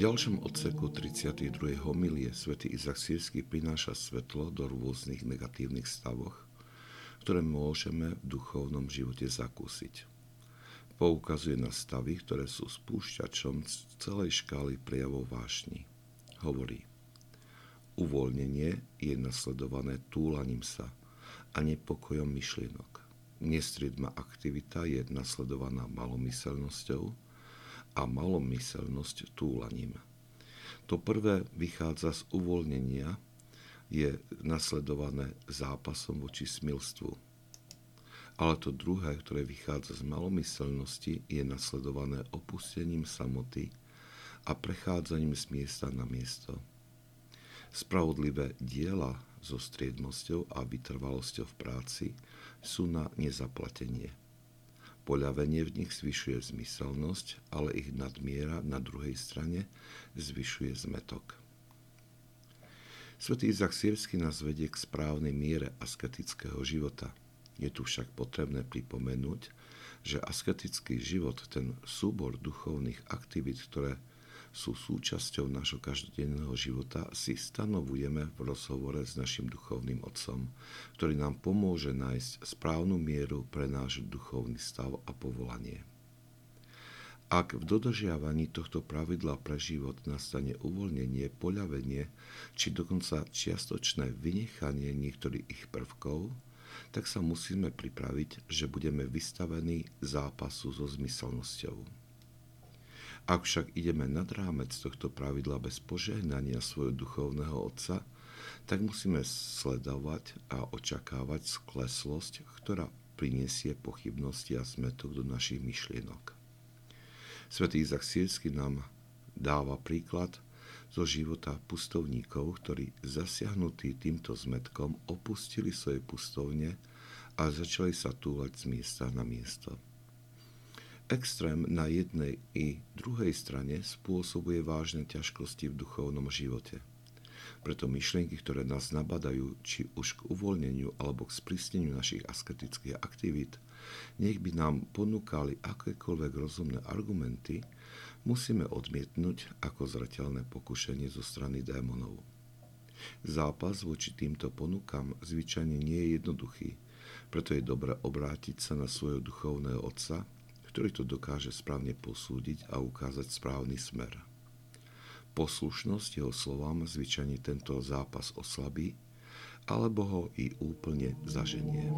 ďalšom odseku 32. homilie svätý Izak Sírsky prináša svetlo do rôznych negatívnych stavoch, ktoré môžeme v duchovnom živote zakúsiť. Poukazuje na stavy, ktoré sú spúšťačom celej škály prejavov vášni. Hovorí, uvoľnenie je nasledované túlaním sa a nepokojom myšlienok. Nestriedma aktivita je nasledovaná malomyselnosťou a malomyselnosť túlaním. To prvé vychádza z uvoľnenia, je nasledované zápasom voči smilstvu. Ale to druhé, ktoré vychádza z malomyselnosti, je nasledované opustením samoty a prechádzaním z miesta na miesto. Spravodlivé diela so striednosťou a vytrvalosťou v práci sú na nezaplatenie – Poľavenie v nich zvyšuje zmyselnosť, ale ich nadmiera na druhej strane zvyšuje zmetok. Svetý Izak Sírsky nás vedie k správnej miere asketického života. Je tu však potrebné pripomenúť, že asketický život, ten súbor duchovných aktivít, ktoré sú súčasťou nášho každodenného života, si stanovujeme v rozhovore s našim duchovným otcom, ktorý nám pomôže nájsť správnu mieru pre náš duchovný stav a povolanie. Ak v dodržiavaní tohto pravidla pre život nastane uvoľnenie, poľavenie či dokonca čiastočné vynechanie niektorých ich prvkov, tak sa musíme pripraviť, že budeme vystavení zápasu so zmyselnosťou. Ak však ideme nad rámec tohto pravidla bez požehnania svojho duchovného otca, tak musíme sledovať a očakávať skleslosť, ktorá prinesie pochybnosti a smetok do našich myšlienok. Svetý Izak Sírsky nám dáva príklad zo života pustovníkov, ktorí zasiahnutí týmto zmetkom opustili svoje pustovne a začali sa túlať z miesta na miesto. Extrém na jednej i druhej strane spôsobuje vážne ťažkosti v duchovnom živote. Preto myšlienky, ktoré nás nabadajú či už k uvoľneniu alebo k sprísneniu našich asketických aktivít, nech by nám ponúkali akékoľvek rozumné argumenty, musíme odmietnúť ako zreteľné pokušenie zo strany démonov. Zápas voči týmto ponukám zvyčajne nie je jednoduchý, preto je dobré obrátiť sa na svojho duchovného otca ktorý to dokáže správne posúdiť a ukázať správny smer. Poslušnosť jeho slovám zvyčajne tento zápas oslabí, alebo ho i úplne zaženie.